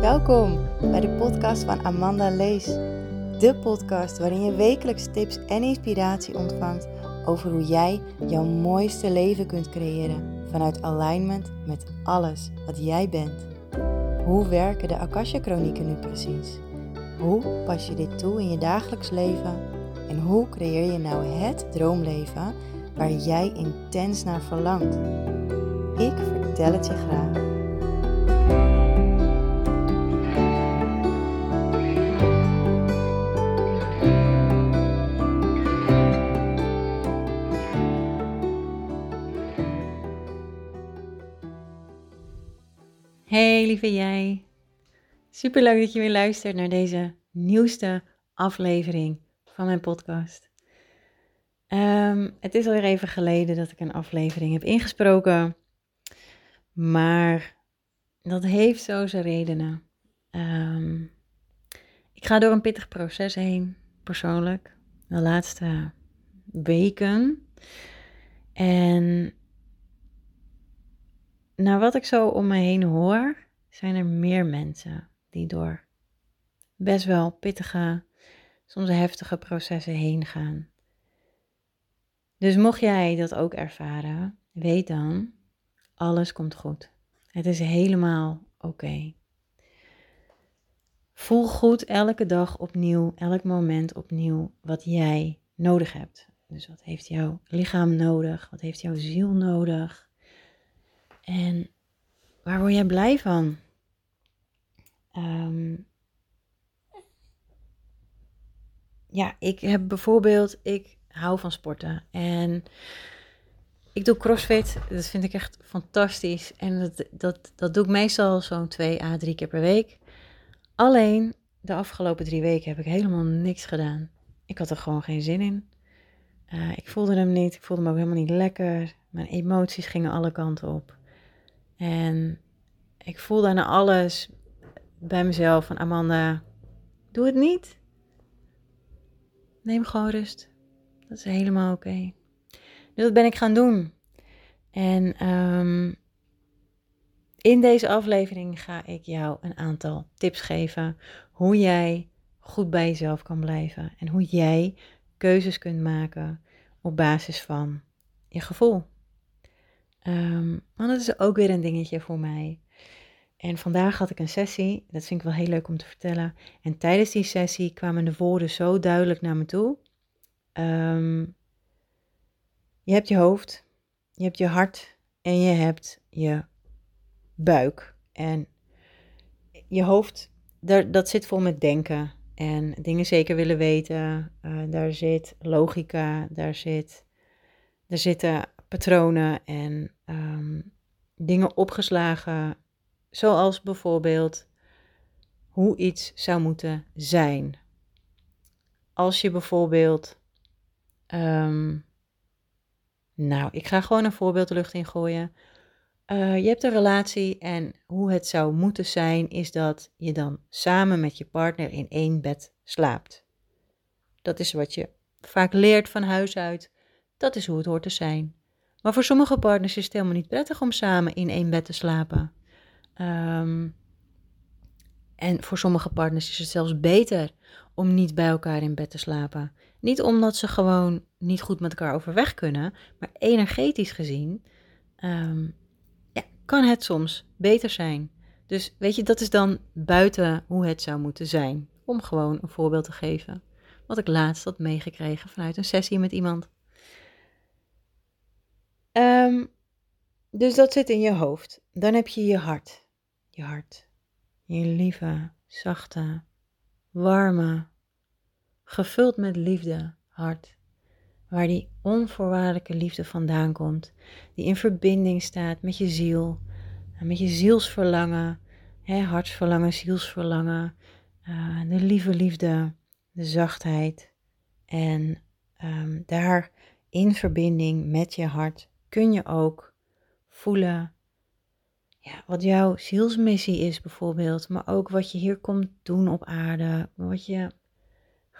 Welkom bij de podcast van Amanda Lees. De podcast waarin je wekelijks tips en inspiratie ontvangt over hoe jij jouw mooiste leven kunt creëren vanuit alignment met alles wat jij bent. Hoe werken de Akasha-chronieken nu precies? Hoe pas je dit toe in je dagelijks leven? En hoe creëer je nou het droomleven waar jij intens naar verlangt? Ik vertel graag. Hey lieve jij. Super leuk dat je weer luistert naar deze nieuwste aflevering van mijn podcast. Ehm, het is alweer even geleden dat ik een aflevering heb ingesproken. Maar dat heeft zo zijn redenen. Ehm, ik ga door een pittig proces heen, persoonlijk. De laatste weken. En naar wat ik zo om me heen hoor, zijn er meer mensen die door best wel pittige, soms heftige processen heen gaan. Dus mocht jij dat ook ervaren, weet dan, alles komt goed. Het is helemaal oké. Voel goed elke dag opnieuw, elk moment opnieuw wat jij nodig hebt. Dus wat heeft jouw lichaam nodig? Wat heeft jouw ziel nodig? En waar word jij blij van? Um, ja, ik heb bijvoorbeeld, ik hou van sporten en ik doe crossfit. Dat vind ik echt fantastisch. En dat, dat, dat doe ik meestal zo'n twee à drie keer per week. Alleen de afgelopen drie weken heb ik helemaal niks gedaan. Ik had er gewoon geen zin in. Uh, ik voelde hem niet. Ik voelde me ook helemaal niet lekker. Mijn emoties gingen alle kanten op. En ik voelde aan alles bij mezelf van Amanda, doe het niet. Neem gewoon rust. Dat is helemaal oké. Dus dat ben ik gaan doen. En um, in deze aflevering ga ik jou een aantal tips geven hoe jij goed bij jezelf kan blijven en hoe jij keuzes kunt maken op basis van je gevoel. Um, want dat is ook weer een dingetje voor mij. En vandaag had ik een sessie, dat vind ik wel heel leuk om te vertellen. En tijdens die sessie kwamen de woorden zo duidelijk naar me toe. Um, je hebt je hoofd, je hebt je hart en je hebt je buik. En je hoofd, daar, dat zit vol met denken en dingen zeker willen weten. Uh, daar zit logica, daar, zit, daar zitten patronen en um, dingen opgeslagen, zoals bijvoorbeeld hoe iets zou moeten zijn. Als je bijvoorbeeld, um, nou, ik ga gewoon een voorbeeld de lucht in gooien. Uh, je hebt een relatie en hoe het zou moeten zijn is dat je dan samen met je partner in één bed slaapt. Dat is wat je vaak leert van huis uit. Dat is hoe het hoort te zijn. Maar voor sommige partners is het helemaal niet prettig om samen in één bed te slapen. Um, en voor sommige partners is het zelfs beter om niet bij elkaar in bed te slapen. Niet omdat ze gewoon niet goed met elkaar overweg kunnen, maar energetisch gezien um, ja, kan het soms beter zijn. Dus weet je, dat is dan buiten hoe het zou moeten zijn. Om gewoon een voorbeeld te geven. Wat ik laatst had meegekregen vanuit een sessie met iemand. Um, dus dat zit in je hoofd. Dan heb je je hart. Je hart. Je lieve, zachte, warme, gevuld met liefde hart. Waar die onvoorwaardelijke liefde vandaan komt. Die in verbinding staat met je ziel. Met je zielsverlangen. Hè, hartsverlangen, zielsverlangen. Uh, de lieve liefde, de zachtheid. En um, daar in verbinding met je hart kun je ook voelen ja, wat jouw zielsmissie is bijvoorbeeld, maar ook wat je hier komt doen op aarde, wat je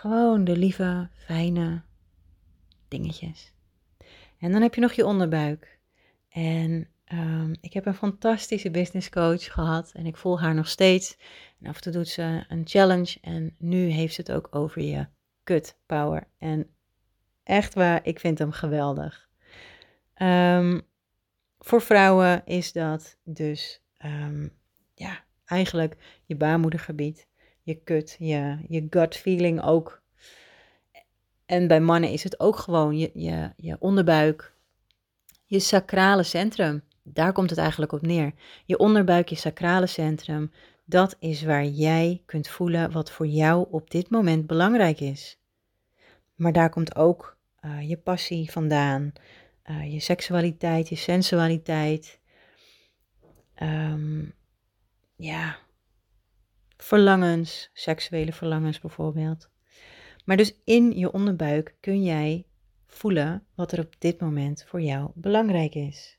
gewoon de lieve, fijne dingetjes. En dan heb je nog je onderbuik. En Ehm, ik heb een fantastische business coach gehad en ik volg haar nog steeds. En af en toe doet ze een challenge en nu heeft ze het ook over je kut power. En echt waar, ik vind hem geweldig. Um, voor vrouwen is dat dus ehm, ja, eigenlijk je baarmoedergebied, je kut, je, je gut feeling ook. En bij mannen is het ook gewoon je, je, je onderbuik, je sacrale centrum. Daar komt het eigenlijk op neer. Je onderbuik, je sacrale centrum, dat is waar jij kunt voelen wat voor jou op dit moment belangrijk is. Maar daar komt ook uh, je passie vandaan, uh, je seksualiteit, je sensualiteit. Um, ja, verlangens, seksuele verlangens bijvoorbeeld. Maar dus in je onderbuik kun jij voelen wat er op dit moment voor jou belangrijk is.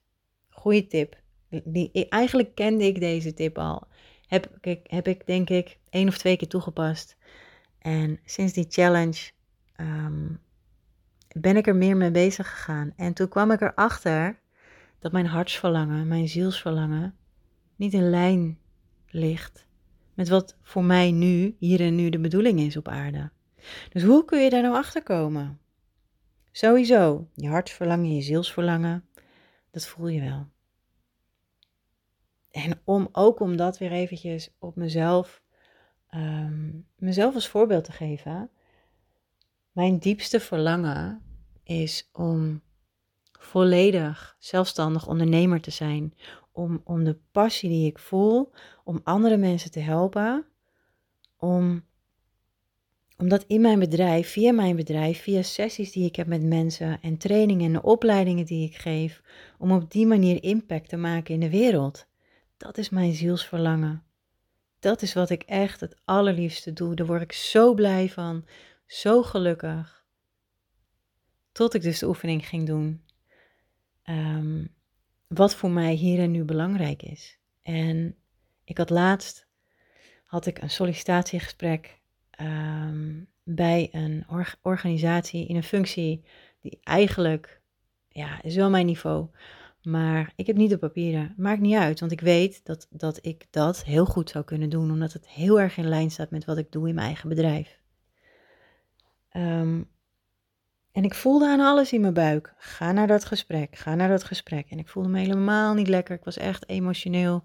Goeie tip. Die, eigenlijk kende ik deze tip al. Heb, ik, heb ik denk ik één of twee keer toegepast. En sinds die challenge um, ben ik er meer mee bezig gegaan. En toen kwam ik erachter dat mijn hartsverlangen, mijn zielsverlangen, niet in lijn ligt met wat voor mij nu, hier en nu, de bedoeling is op aarde. Dus hoe kun je daar nou achter komen? Sowieso, je hartsverlangen, je zielsverlangen, dat voel je wel. En om ook om dat weer eventjes op mezelf, um, mezelf als voorbeeld te geven. Mijn diepste verlangen is om volledig zelfstandig ondernemer te zijn. Om, om de passie die ik voel, om andere mensen te helpen. Om, omdat in mijn bedrijf, via mijn bedrijf, via sessies die ik heb met mensen en trainingen en opleidingen die ik geef, om op die manier impact te maken in de wereld. Dat is mijn zielsverlangen. Dat is wat ik echt het allerliefste doe. Daar word ik zo blij van, zo gelukkig. Tot ik dus de oefening ging doen. Ehm, wat voor mij hier en nu belangrijk is. En ik had laatst had ik een sollicitatiegesprek um, bij een organisatie in een functie die eigenlijk, ja, is wel mijn niveau. Maar ik heb niet de papieren. Maakt niet uit, want ik weet dat, dat ik dat heel goed zou kunnen doen, omdat het heel erg in lijn staat met wat ik doe in mijn eigen bedrijf. Um, en ik voelde aan alles in mijn buik. Ga naar dat gesprek, ga naar dat gesprek. En ik voelde me helemaal niet lekker. Ik was echt emotioneel.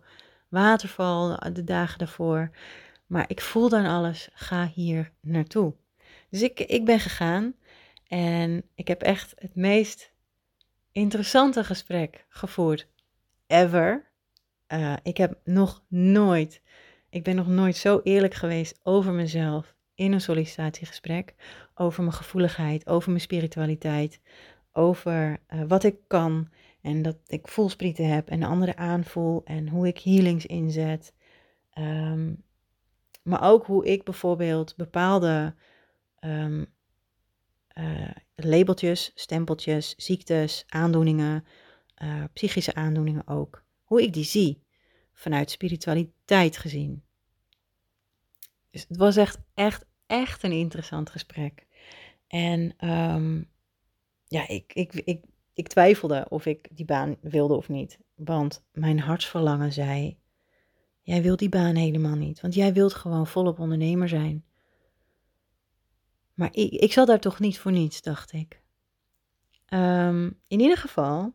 Waterval de dagen daarvoor. Maar ik voelde aan alles, ga hier naartoe. Dus ik, ik ben gegaan en ik heb echt het meest interessante gesprek gevoerd ever. Uh, ik heb nog nooit, ik ben nog nooit zo eerlijk geweest over mezelf in een sollicitatiegesprek over mijn gevoeligheid, over mijn spiritualiteit, over uh, wat ik kan en dat ik voelsprieten heb en de anderen aanvoel en hoe ik healings inzet. Um, maar ook hoe ik bijvoorbeeld bepaalde um, uh, labeltjes, stempeltjes, ziektes, aandoeningen, uh, psychische aandoeningen ook, hoe ik die zie vanuit spiritualiteit gezien. Dus het was echt, echt, echt een interessant gesprek. En um, ja, ik, ik, ik, ik twijfelde of ik die baan wilde of niet. Want mijn hartsverlangen zei: Jij wilt die baan helemaal niet. Want jij wilt gewoon volop ondernemer zijn. Maar ik, ik zal daar toch niet voor niets, dacht ik. Um, in ieder geval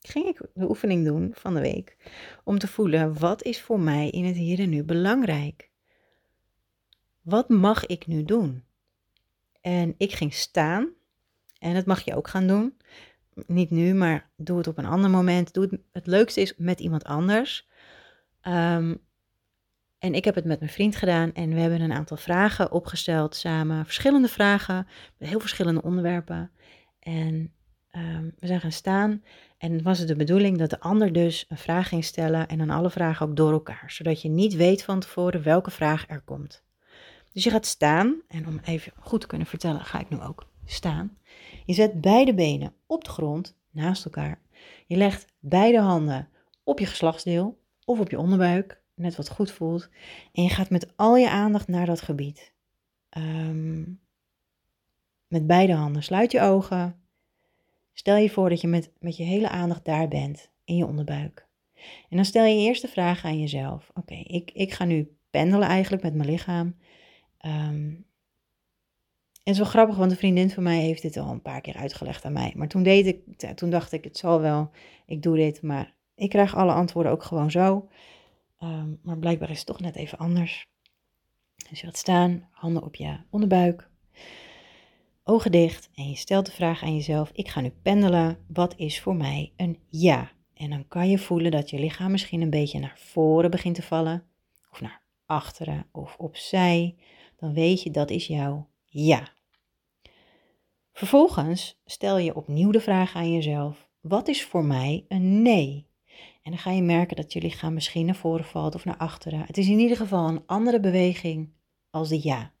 ging ik de oefening doen van de week om te voelen wat is voor mij in het hier en nu belangrijk. Wat mag ik nu doen? En ik ging staan. En dat mag je ook gaan doen. Niet nu, maar doe het op een ander moment. Doe het, het leukste is met iemand anders. Um, en ik heb het met mijn vriend gedaan en we hebben een aantal vragen opgesteld samen. Verschillende vragen, met heel verschillende onderwerpen. En um, we zijn gaan staan en was het de bedoeling dat de ander dus een vraag ging stellen en dan alle vragen ook door elkaar. Zodat je niet weet van tevoren welke vraag er komt. Dus je gaat staan en om even goed te kunnen vertellen ga ik nu ook staan. Je zet beide benen op de grond naast elkaar. Je legt beide handen op je geslachtsdeel of op je onderbuik net wat goed voelt. En je gaat met al je aandacht naar dat gebied. Um, met beide handen. Sluit je ogen. Stel je voor dat je met, met je hele aandacht daar bent, in je onderbuik. En dan stel je eerst de vraag aan jezelf: oké, ik, ik ga nu pendelen eigenlijk met mijn lichaam. Um, en wel grappig, want een vriendin van mij heeft dit al een paar keer uitgelegd aan mij. Maar toen, deed ik, toen dacht ik, het zal wel, ik doe dit. Maar ik krijg alle antwoorden ook gewoon zo. Um, maar blijkbaar is het toch net even anders. Dus je gaat staan, handen op je onderbuik, ogen dicht en je stelt de vraag aan jezelf: ik ga nu pendelen. Wat is voor mij een ja? En dan kan je voelen dat je lichaam misschien een beetje naar voren begint te vallen, of naar achteren of opzij. Dan weet je dat is jouw ja. Vervolgens stel je opnieuw de vraag aan jezelf: wat is voor mij een nee? En dan ga je merken dat je lichaam misschien naar voren valt of naar achteren. Het is in ieder geval een andere beweging als de ja.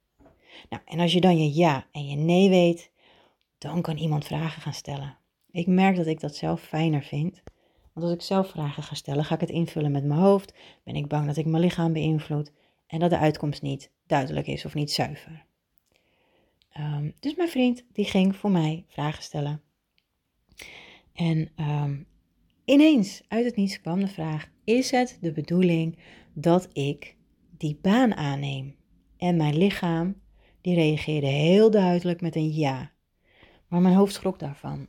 Nou, en als je dan je ja en je nee weet, dan kan iemand vragen gaan stellen. Ik merk dat ik dat zelf fijner vind. Want als ik zelf vragen ga stellen, ga ik het invullen met mijn hoofd. Ben ik bang dat ik mijn lichaam beïnvloed en dat de uitkomst niet duidelijk is of niet zuiver. Ehm, dus mijn vriend die ging voor mij vragen stellen. En um, ineens uit het niets kwam de vraag: Is het de bedoeling dat ik die baan aanneem? En mijn lichaam die reageerde heel duidelijk met een ja. Maar mijn hoofd schrok daarvan.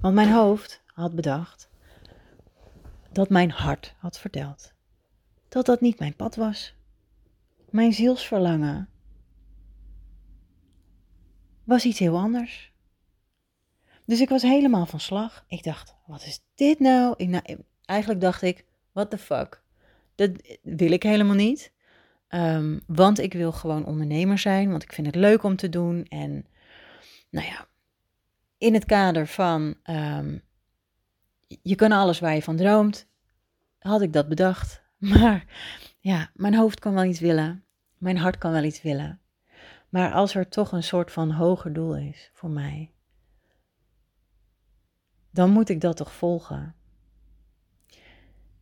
Want mijn hoofd had bedacht dat mijn hart had verteld dat dat niet mijn pad was. Mijn zielsverlangen was iets heel anders. Dus ik was helemaal van slag. Ik dacht, wat is dit nou? Ik, nou eigenlijk dacht ik, what the fuck? Dat wil ik helemaal niet. Um, want ik wil gewoon ondernemer zijn, want ik vind het leuk om te doen. En nou ja, in het kader van um, je kan alles waar je van droomt, had ik dat bedacht. Maar ja, mijn hoofd kan wel iets willen. Mijn hart kan wel iets willen. Maar als er toch een soort van hoger doel is voor mij, dan moet ik dat toch volgen.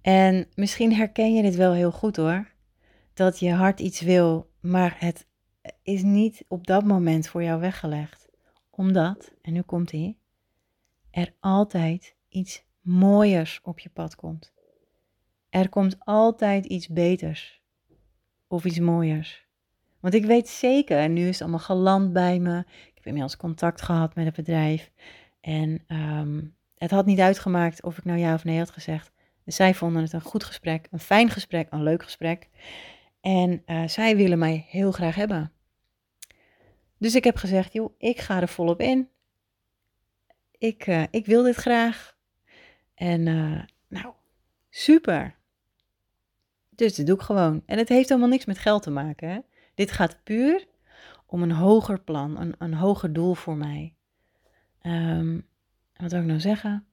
En misschien herken je dit wel heel goed hoor. Dat je hart iets wil, maar het is niet op dat moment voor jou weggelegd. Omdat, en nu komt hij, er altijd iets mooiers op je pad komt. Er komt altijd iets beters of iets mooiers. Want ik weet zeker, nu is het allemaal geland bij me. Ik heb inmiddels contact gehad met het bedrijf. En ehm, het had niet uitgemaakt of ik nou ja of nee had gezegd. Dus zij vonden het een goed gesprek, een fijn gesprek, een leuk gesprek. En uh, zij willen mij heel graag hebben. Dus ik heb gezegd, joh, ik ga er volop in. Ik, uh, ik wil dit graag. En uh, nou, super. Dus dat doe ik gewoon. En het heeft helemaal niks met geld te maken. Hè? Dit gaat puur om een hoger plan, een, een hoger doel voor mij. Um, wat zou ik nou zeggen?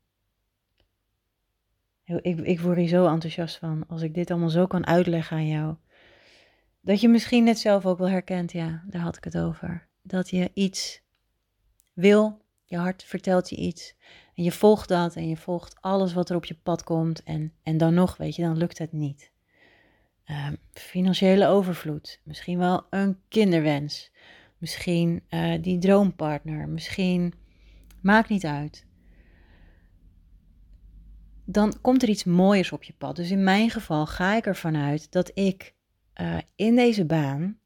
Ik, ik word hier zo enthousiast van als ik dit allemaal zo kan uitleggen aan jou. Dat je misschien net zelf ook wel herkent, ja, daar had ik het over. Dat je iets wil, je hart vertelt je iets. En je volgt dat en je volgt alles wat er op je pad komt. En, en dan nog, weet je, dan lukt het niet. Ehm, financiële overvloed, misschien wel een kinderwens, misschien uh, die droompartner, misschien maakt niet uit. Dan komt er iets mooiers op je pad. Dus in mijn geval ga ik ervan uit dat ik uh, in deze baan,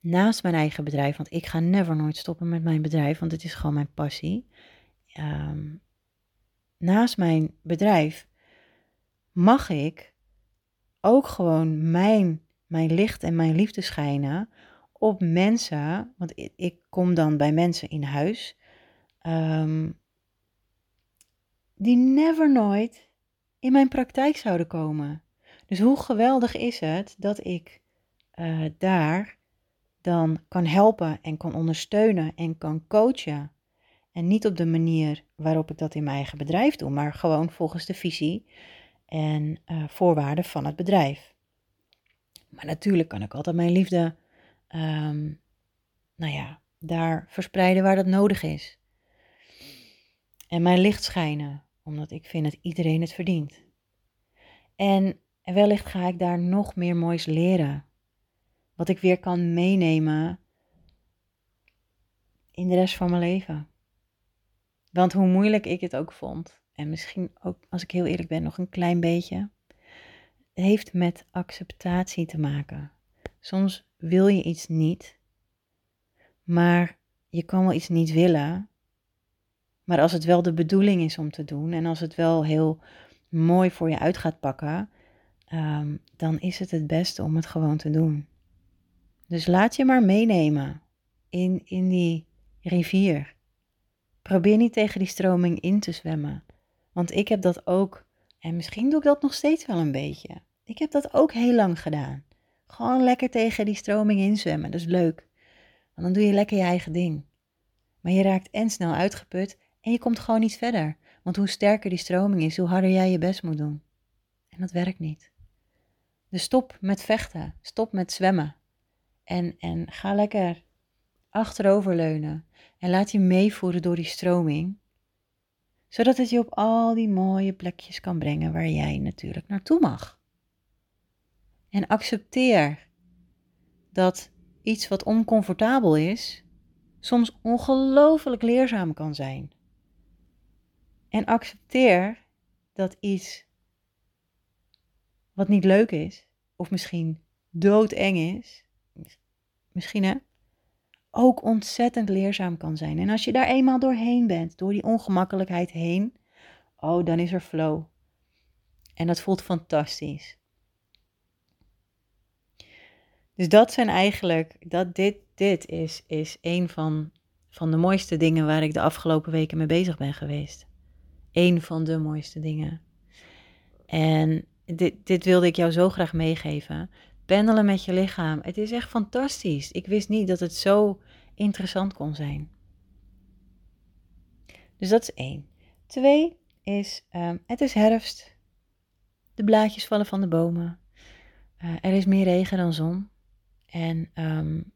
naast mijn eigen bedrijf, want ik ga never nooit stoppen met mijn bedrijf, want het is gewoon mijn passie. Um, naast mijn bedrijf mag ik ook gewoon mijn, mijn licht en mijn liefde schijnen op mensen, want ik, kom dan bij mensen in huis, um, die never nooit in mijn praktijk zouden komen. Dus hoe geweldig is het dat ik uh, daar dan kan helpen en kan ondersteunen en kan coachen. En niet op de manier waarop ik dat in mijn eigen bedrijf doe, maar gewoon volgens de visie en uh, voorwaarden van het bedrijf. Maar natuurlijk kan ik altijd mijn liefde, um, nou ja, daar verspreiden waar dat nodig is. En mijn licht schijnen, omdat ik vind dat iedereen het verdient. En wellicht ga ik daar nog meer moois leren. Wat ik weer kan meenemen in de rest van mijn leven. Want hoe moeilijk ik het ook vond, en misschien ook, als ik heel eerlijk ben, nog een klein beetje. heeft met acceptatie te maken. Soms wil je iets niet, maar je kan wel iets niet willen. Maar als het wel de bedoeling is om te doen en als het wel heel mooi voor je uit gaat pakken, um, dan is het het beste om het gewoon te doen. Dus laat je maar meenemen in, in die rivier. Probeer niet tegen die stroming in te zwemmen. Want ik heb dat ook, en misschien doe ik dat nog steeds wel een beetje. Ik heb dat ook heel lang gedaan. Gewoon lekker tegen die stroming inzwemmen, dat is leuk. Want dan doe je lekker je eigen ding. Maar je raakt en snel uitgeput en je komt gewoon niet verder. Want hoe sterker die stroming is, hoe harder jij je best moet doen. En dat werkt niet. Dus stop met vechten, stop met zwemmen. En, en ga lekker achteroverleunen en laat je meevoeren door die stroming. Zodat het je op al die mooie plekjes kan brengen waar jij natuurlijk naartoe mag. En accepteer dat iets wat oncomfortabel is, soms ongelooflijk leerzaam kan zijn. En accepteer dat iets wat niet leuk is, of misschien doodeng is, misschien hè, ook ontzettend leerzaam kan zijn. En als je daar eenmaal doorheen bent, door die ongemakkelijkheid heen, oh, dan is er flow. En dat voelt fantastisch. Dus dat zijn eigenlijk, dat dit, dit is, is een van, van de mooiste dingen waar ik de afgelopen weken mee bezig ben geweest. Eén van de mooiste dingen. En dit, dit wilde ik jou zo graag meegeven. Pendelen met je lichaam. Het is echt fantastisch. Ik wist niet dat het zo interessant kon zijn. Dus dat is één. Twee is, um, het is herfst. De blaadjes vallen van de bomen. Uh, er is meer regen dan zon. En um,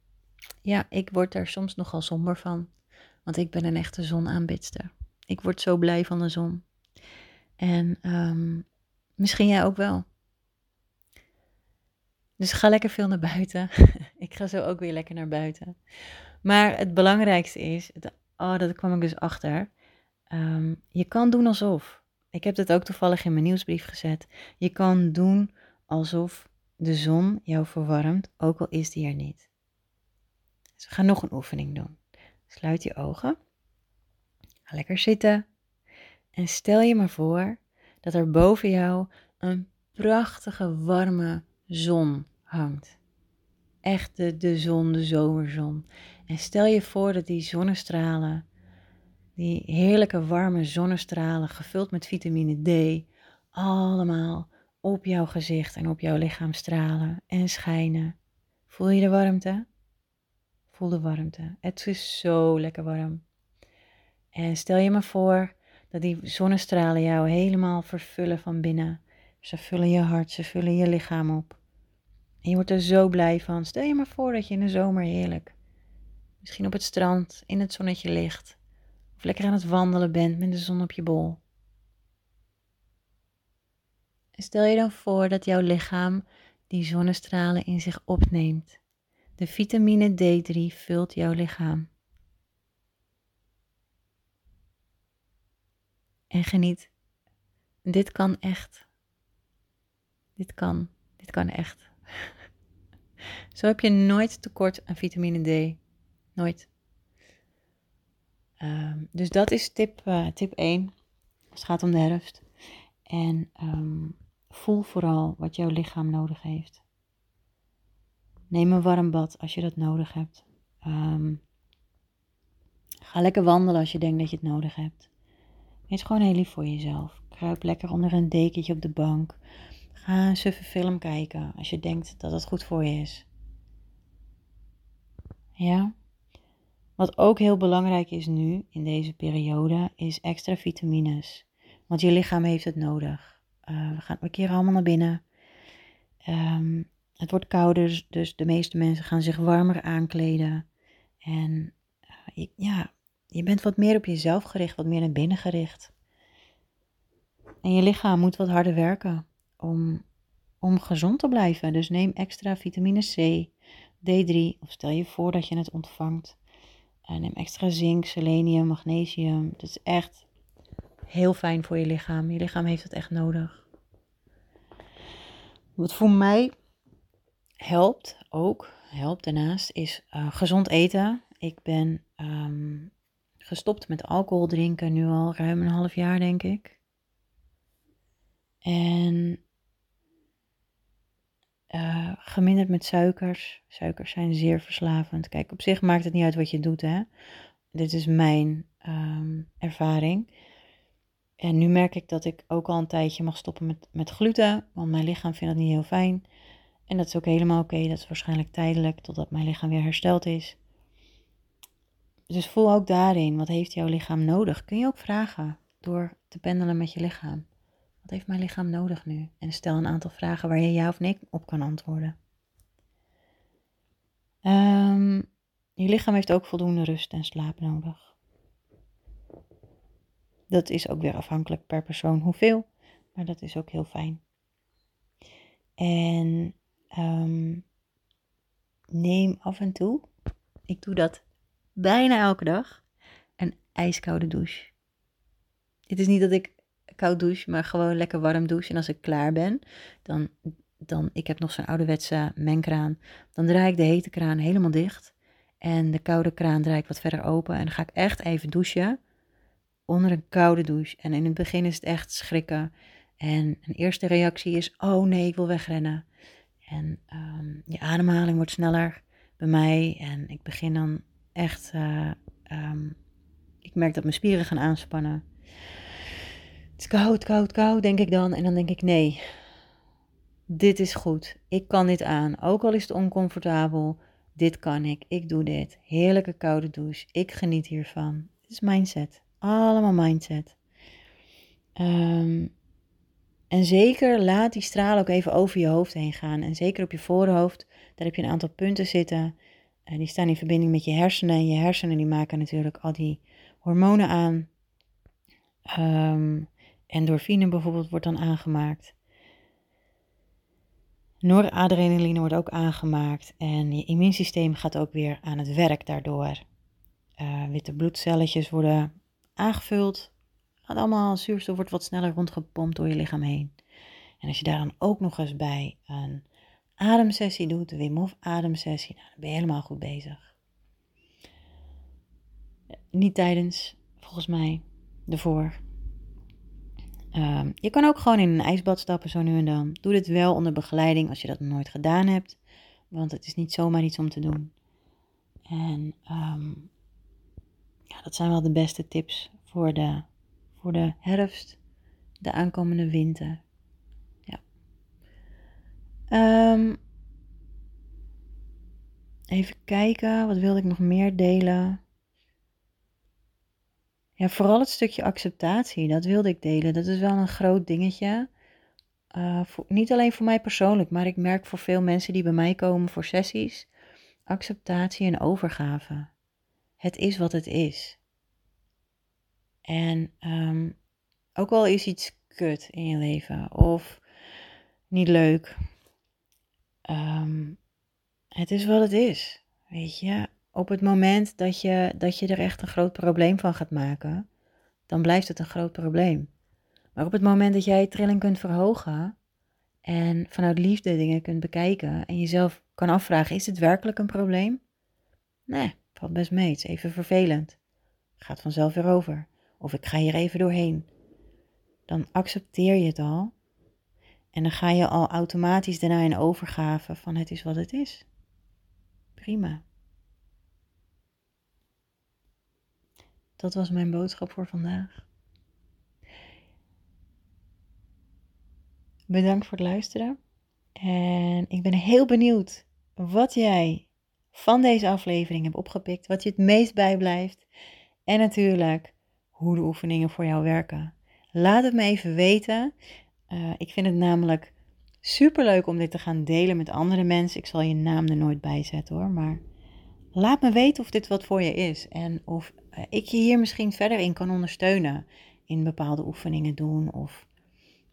ja, ik word er soms nogal somber van. Want ik ben een echte zonaanbidster. Ik word zo blij van de zon. En um, misschien jij ook wel. Dus ga lekker veel naar buiten. ik ga zo ook weer lekker naar buiten. Maar het belangrijkste is, oh, dat kwam ik dus achter. Um, je kan doen alsof. Ik heb dit ook toevallig in mijn nieuwsbrief gezet. Je kan doen alsof de zon jou verwarmt, ook al is die er niet. Dus we gaan nog een oefening doen. Sluit je ogen. Ga lekker zitten. En stel je maar voor dat er boven jou een prachtige warme zon hangt. Echt de, de zon, de zomerzon. En stel je voor dat die zonnestralen, die heerlijke warme zonnestralen, gevuld met vitamine D, allemaal op jouw gezicht en op jouw lichaam stralen en schijnen. Voel je de warmte? Voel de warmte. Het is zo lekker warm. En stel je maar voor dat die zonnestralen jou helemaal vervullen van binnen. Ze vullen je hart, ze vullen je lichaam op. En je wordt er zo blij van. Stel je maar voor dat je in de zomer heerlijk, misschien op het strand, in het zonnetje ligt. Of lekker aan het wandelen bent met de zon op je bol. En stel je dan voor dat jouw lichaam die zonnestralen in zich opneemt. De vitamine D3 vult jouw lichaam. En geniet. Dit kan echt. Dit kan. Dit kan echt. Zo heb je nooit tekort aan vitamine D. Nooit. Um, dus dat is tip, uh, tip 1. Als het gaat om de herfst. En um, voel vooral wat jouw lichaam nodig heeft. Neem een warm bad als je dat nodig hebt. Um, ga lekker wandelen als je denkt dat je het nodig hebt. Wees gewoon heel lief voor jezelf. Kruip lekker onder een dekentje op de bank. Ga een suffe film kijken als je denkt dat het goed voor je is. Ja? Wat ook heel belangrijk is nu, in deze periode, is extra vitamines. Want je lichaam heeft het nodig. Uh, we, gaan, we keren allemaal naar binnen. Um, het wordt kouder, dus de meeste mensen gaan zich warmer aankleden. En uh, ja, je bent wat meer op jezelf gericht, wat meer naar binnen gericht. En je lichaam moet wat harder werken om, om gezond te blijven. Dus neem extra vitamine C, D3, of stel je voor dat je het ontvangt. En eh, neem extra zink, selenium, magnesium. Dat is echt heel fijn voor je lichaam. Je lichaam heeft het echt nodig. Wat voor mij helpt ook, helpt daarnaast, is uh, gezond eten. Ik ben um, gestopt met alcohol drinken nu al ruim een half jaar, denk ik. En uh, geminderd met suikers. Suikers zijn zeer verslavend. Kijk, op zich maakt het niet uit wat je doet, hè. Dit is mijn um, ervaring. En nu merk ik dat ik ook al een tijdje mag stoppen met, met gluten, want mijn lichaam vindt dat niet heel fijn. En dat is ook helemaal oké, dat is waarschijnlijk tijdelijk, totdat mijn lichaam weer hersteld is. Dus voel ook daarin, wat heeft jouw lichaam nodig? Kun je ook vragen door te pendelen met je lichaam. Wat heeft mijn lichaam nodig nu? En stel een aantal vragen waar je ja of nee op kan antwoorden. Um, je lichaam heeft ook voldoende rust en slaap nodig. Dat is ook weer afhankelijk per persoon hoeveel, maar dat is ook heel fijn. En um, neem af en toe, ik doe dat bijna elke dag, een ijskoude douche. Het is niet dat ik koud douche, maar gewoon lekker warm douche. En als ik klaar ben, dan, dan ik heb nog zo'n ouderwetse mengkraan, dan draai ik de hete kraan helemaal dicht. En de koude kraan draai ik wat verder open. En dan ga ik echt even douchen onder een koude douche. En in het begin is het echt schrikken. En een eerste reactie is: oh nee, ik wil wegrennen. En um, je ademhaling wordt sneller bij mij. En ik begin dan echt. Uh, um, ik merk dat mijn spieren gaan aanspannen. Het is koud, koud, koud, denk ik dan. En dan denk ik: nee, dit is goed. Ik kan dit aan. Ook al is het oncomfortabel. Dit kan ik. Ik doe dit. Heerlijke koude douche. Ik geniet hiervan. Het is mindset. Allemaal mindset. Um, en zeker laat die straal ook even over je hoofd heen gaan. En zeker op je voorhoofd, daar heb je een aantal punten zitten. En die staan in verbinding met je hersenen. En je hersenen die maken natuurlijk al die hormonen aan. Um, endorfine bijvoorbeeld wordt dan aangemaakt. Noradrenaline wordt ook aangemaakt. En je immuunsysteem gaat ook weer aan het werk daardoor. Uh, witte bloedcelletjes worden aangevuld. Gaat allemaal, zuurstof wordt wat sneller rondgepompt door je lichaam heen. En als je daar dan ook nog eens bij een ademsessie doet, de Wim Hof ademsessie, nou, dan ben je helemaal goed bezig. Niet tijdens, volgens mij, ervoor. Um, je kan ook gewoon in een ijsbad stappen zo nu en dan. Doe dit wel onder begeleiding als je dat nooit gedaan hebt. Want het is niet zomaar iets om te doen. En um, ja, dat zijn wel de beste tips voor de, voor de herfst, de aankomende winter. Ja. Um, even kijken, wat wilde ik nog meer delen? Ja, vooral het stukje acceptatie, dat wilde ik delen. Dat is wel een groot dingetje. Voor, niet alleen voor mij persoonlijk, maar ik merk voor veel mensen die bij mij komen voor sessies, acceptatie en overgave. Het is wat het is. En um, ook al is iets kut in je leven of niet leuk, um, het is wat het is. Weet je, op het moment dat je, dat je er echt een groot probleem van gaat maken, dan blijft het een groot probleem. Maar op het moment dat jij trilling kunt verhogen en vanuit liefde dingen kunt bekijken en jezelf kan afvragen, is het werkelijk een probleem? Nee, valt best mee, het is even vervelend. Gaat vanzelf weer over. Of ik ga hier even doorheen. Dan accepteer je het al. En dan ga je al automatisch daarna in overgave van het is wat het is. Prima. Dat was mijn boodschap voor vandaag. Bedankt voor het luisteren. En ik ben heel benieuwd wat jij van deze aflevering hebt opgepikt, wat je het meest bijblijft. En natuurlijk hoe de oefeningen voor jou werken. Laat het me even weten. Uh, ik vind het namelijk super leuk om dit te gaan delen met andere mensen. Ik zal je naam er nooit bij zetten hoor, maar laat me weten of dit wat voor je is en of ik je hier misschien verder in kan ondersteunen. In bepaalde oefeningen doen of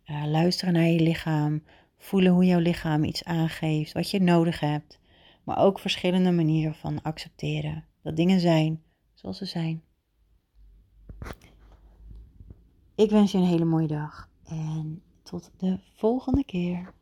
uh, luisteren naar je lichaam, voelen hoe jouw lichaam iets aangeeft, wat je nodig hebt, maar ook verschillende manieren van accepteren dat dingen zijn zoals ze zijn. Ik wens je een hele mooie dag en tot de volgende keer.